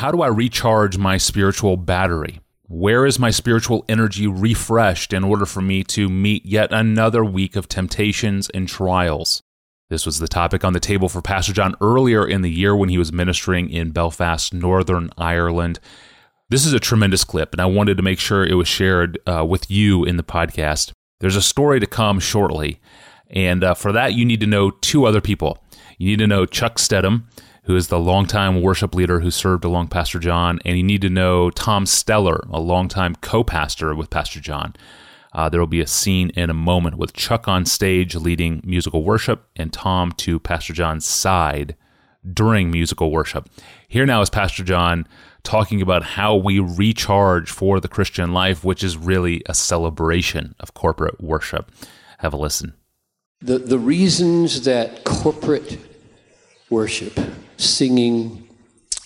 how do I recharge my spiritual battery? Where is my spiritual energy refreshed in order for me to meet yet another week of temptations and trials? This was the topic on the table for Pastor John earlier in the year when he was ministering in Belfast, Northern Ireland. This is a tremendous clip, and I wanted to make sure it was shared uh, with you in the podcast. There's a story to come shortly, and uh, for that, you need to know two other people. You need to know Chuck Steddom, who is the longtime worship leader who served along Pastor John, and you need to know Tom Steller, a longtime co pastor with Pastor John. Uh, there will be a scene in a moment with Chuck on stage leading musical worship and Tom to Pastor John's side during musical worship. Here now is Pastor John talking about how we recharge for the Christian life, which is really a celebration of corporate worship. Have a listen. The, the reasons that corporate worship, singing,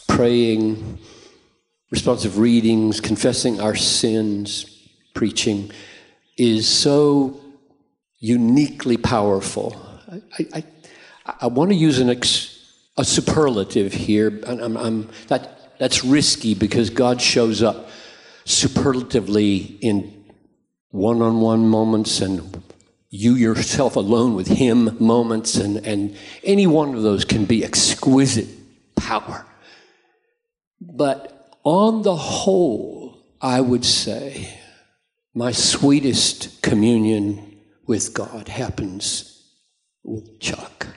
praying, responsive readings, confessing our sins, preaching, is so uniquely powerful. I, I, I want to use an ex, a superlative here. I'm, I'm, that, that's risky because God shows up superlatively in one on one moments and you yourself alone with Him moments, and, and any one of those can be exquisite power. But on the whole, I would say my sweetest communion with God happens with Chuck.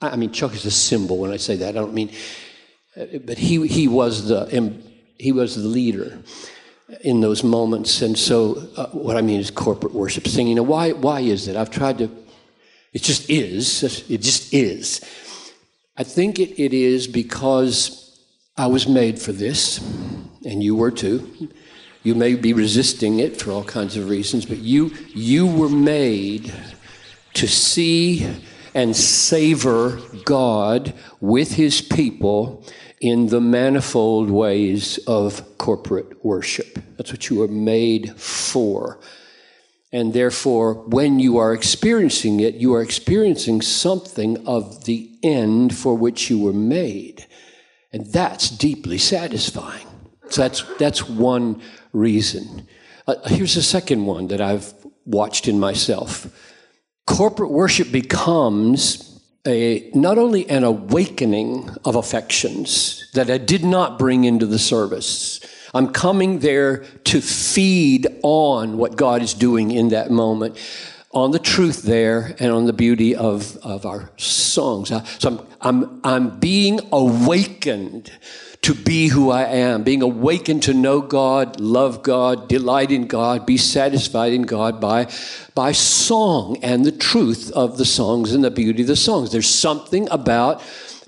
I mean, Chuck is a symbol when I say that. I don't mean, uh, but he, he, was, the, he was the leader in those moments. And so, uh, what I mean is corporate worship singing. Now, why, why is it? I've tried to, it just is. It just is. I think it, it is because I was made for this, and you were too. You may be resisting it for all kinds of reasons, but you, you were made to see and savor God with his people in the manifold ways of corporate worship. That's what you were made for. And therefore, when you are experiencing it, you are experiencing something of the end for which you were made. And that's deeply satisfying. So that's, that's one reason. Uh, here's a second one that I've watched in myself. Corporate worship becomes a, not only an awakening of affections that I did not bring into the service. I'm coming there to feed on what God is doing in that moment, on the truth there, and on the beauty of, of our songs. So I'm, I'm, I'm being awakened to be who I am, being awakened to know God, love God, delight in God, be satisfied in God by, by song and the truth of the songs and the beauty of the songs. There's something about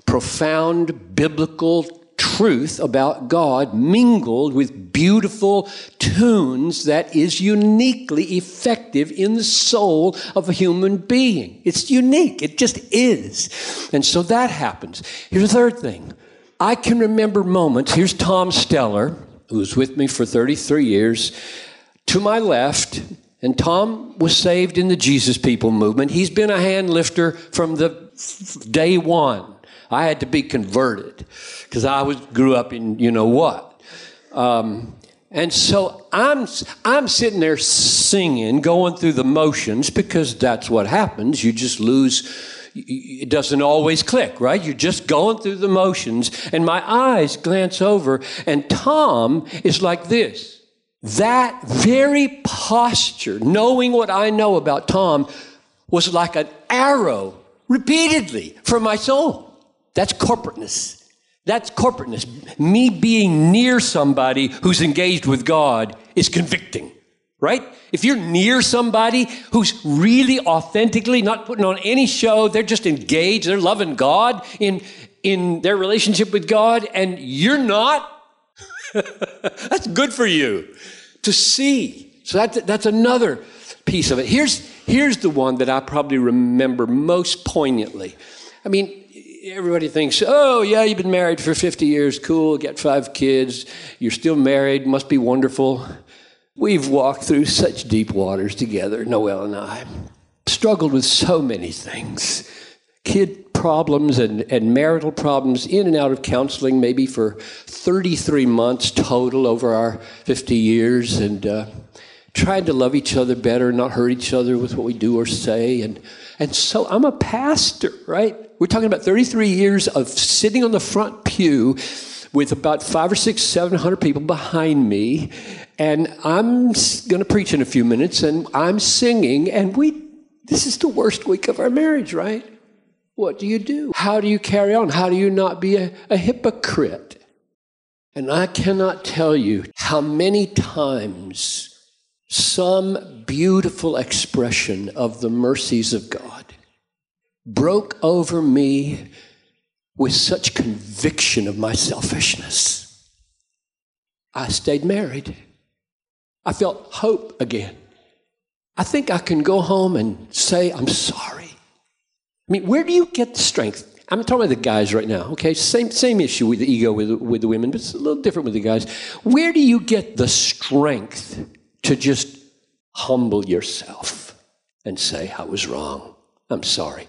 profound biblical truth about God mingled with beautiful tunes that is uniquely effective in the soul of a human being. It's unique. It just is. And so that happens. Here's a third thing I can remember moments. Here's Tom Steller, was with me for 33 years, to my left. And Tom was saved in the Jesus People movement. He's been a hand lifter from the day one. I had to be converted because I was grew up in you know what. Um, and so I'm I'm sitting there singing, going through the motions because that's what happens. You just lose it doesn't always click, right? You're just going through the motions. And my eyes glance over, and Tom is like this. That very posture, knowing what I know about Tom, was like an arrow repeatedly for my soul. That's corporateness. That's corporateness. Me being near somebody who's engaged with God is convicting right? If you're near somebody who's really authentically not putting on any show, they're just engaged, they're loving God in, in their relationship with God, and you're not, that's good for you to see. So that's, that's another piece of it. Here's, here's the one that I probably remember most poignantly. I mean, everybody thinks, oh, yeah, you've been married for 50 years, cool, get five kids, you're still married, must be wonderful. We've walked through such deep waters together, Noel and I. Struggled with so many things kid problems and, and marital problems in and out of counseling, maybe for 33 months total over our 50 years, and uh, trying to love each other better, not hurt each other with what we do or say. And, and so I'm a pastor, right? We're talking about 33 years of sitting on the front pew with about five or six, seven hundred people behind me, and I'm going to preach in a few minutes, and I'm singing, and we. This is the worst week of our marriage, right? What do you do? How do you carry on? How do you not be a, a hypocrite? And I cannot tell you how many times some beautiful expression of the mercies of God broke over me with such conviction of my selfishness. I stayed married. I felt hope again. I think I can go home and say, I'm sorry. I mean, where do you get the strength? I'm talking about the guys right now, okay? Same, same issue with the ego with, with the women, but it's a little different with the guys. Where do you get the strength to just humble yourself and say, I was wrong? I'm sorry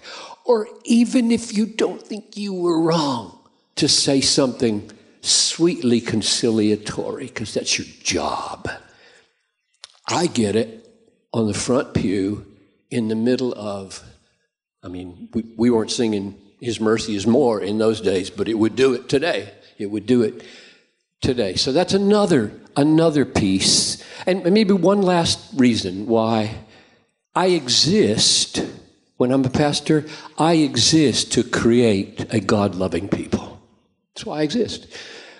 or even if you don't think you were wrong, to say something sweetly conciliatory, because that's your job. I get it on the front pew in the middle of, I mean, we, we weren't singing His Mercy is More in those days, but it would do it today. It would do it today. So that's another another piece. And maybe one last reason why I exist when I'm a pastor, I exist to create a God loving people. That's why I exist.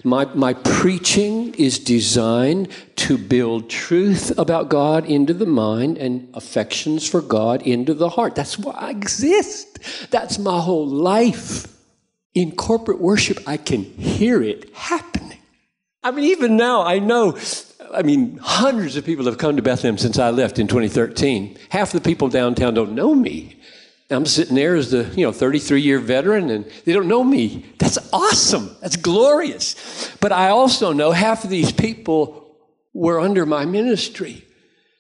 My, my preaching is designed to build truth about God into the mind and affections for God into the heart. That's why I exist. That's my whole life. In corporate worship, I can hear it happening. I mean, even now, I know I mean, hundreds of people have come to Bethlehem since I left in 2013. Half the people downtown don't know me. I'm sitting there as the, you know, 33 year veteran and they don't know me. That's awesome. That's glorious. But I also know half of these people were under my ministry.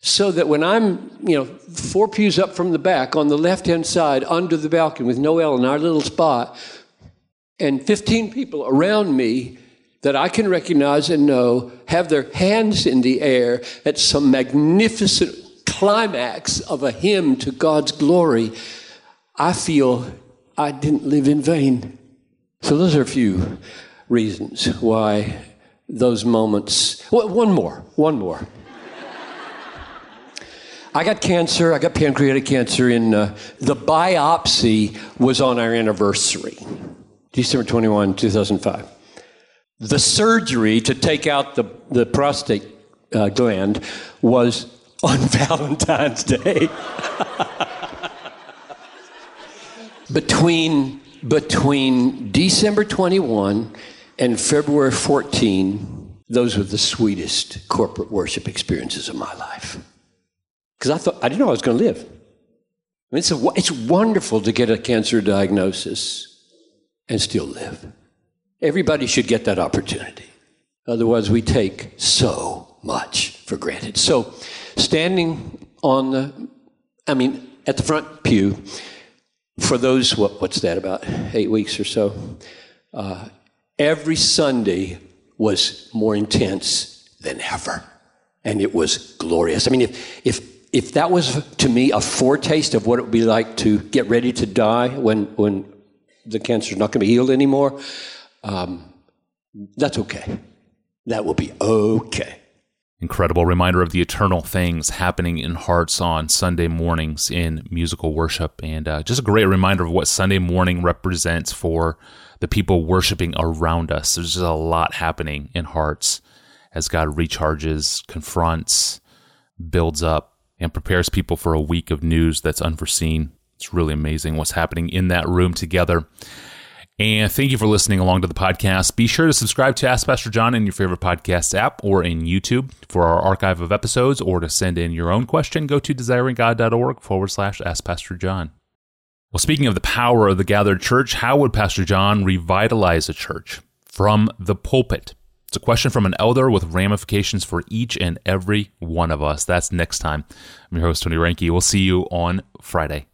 So that when I'm, you know, four pews up from the back on the left hand side under the balcony with Noel in our little spot, and 15 people around me that I can recognize and know have their hands in the air at some magnificent climax of a hymn to God's glory I feel I didn't live in vain. So, those are a few reasons why those moments. Well, one more, one more. I got cancer. I got pancreatic cancer in uh, the biopsy was on our anniversary, December 21, 2005. The surgery to take out the, the prostate uh, gland was on Valentine's Day. between, between December 21 and February 14, those were the sweetest corporate worship experiences of my life. Because I thought, I didn't know I was going to live. I mean, it's, a, it's wonderful to get a cancer diagnosis and still live. Everybody should get that opportunity. Otherwise, we take so much for granted. So, standing on the, I mean, at the front pew, for those, what, what's that, about eight weeks or so, uh, every Sunday was more intense than ever. And it was glorious. I mean, if, if, if that was to me a foretaste of what it would be like to get ready to die when, when the cancer is not going to be healed anymore, um, that's okay. That will be okay incredible reminder of the eternal things happening in hearts on Sunday mornings in musical worship. And uh, just a great reminder of what Sunday morning represents for the people worshiping around us. There's just a lot happening in hearts as God recharges, confronts, builds up, and prepares people for a week of news that's unforeseen. It's really amazing what's happening in that room together. And thank you for listening along to the podcast. Be sure to subscribe to Ask Pastor John in your favorite podcast app or in YouTube for our archive of episodes, or to send in your own question, go to desiringgod.org forward slash Ask Pastor John. Well, speaking of the power of the gathered church, how would Pastor John revitalize a church from the pulpit? It's a question from an elder with ramifications for each and every one of us. That's next time. I'm your host, Tony Reinke. We'll see you on Friday.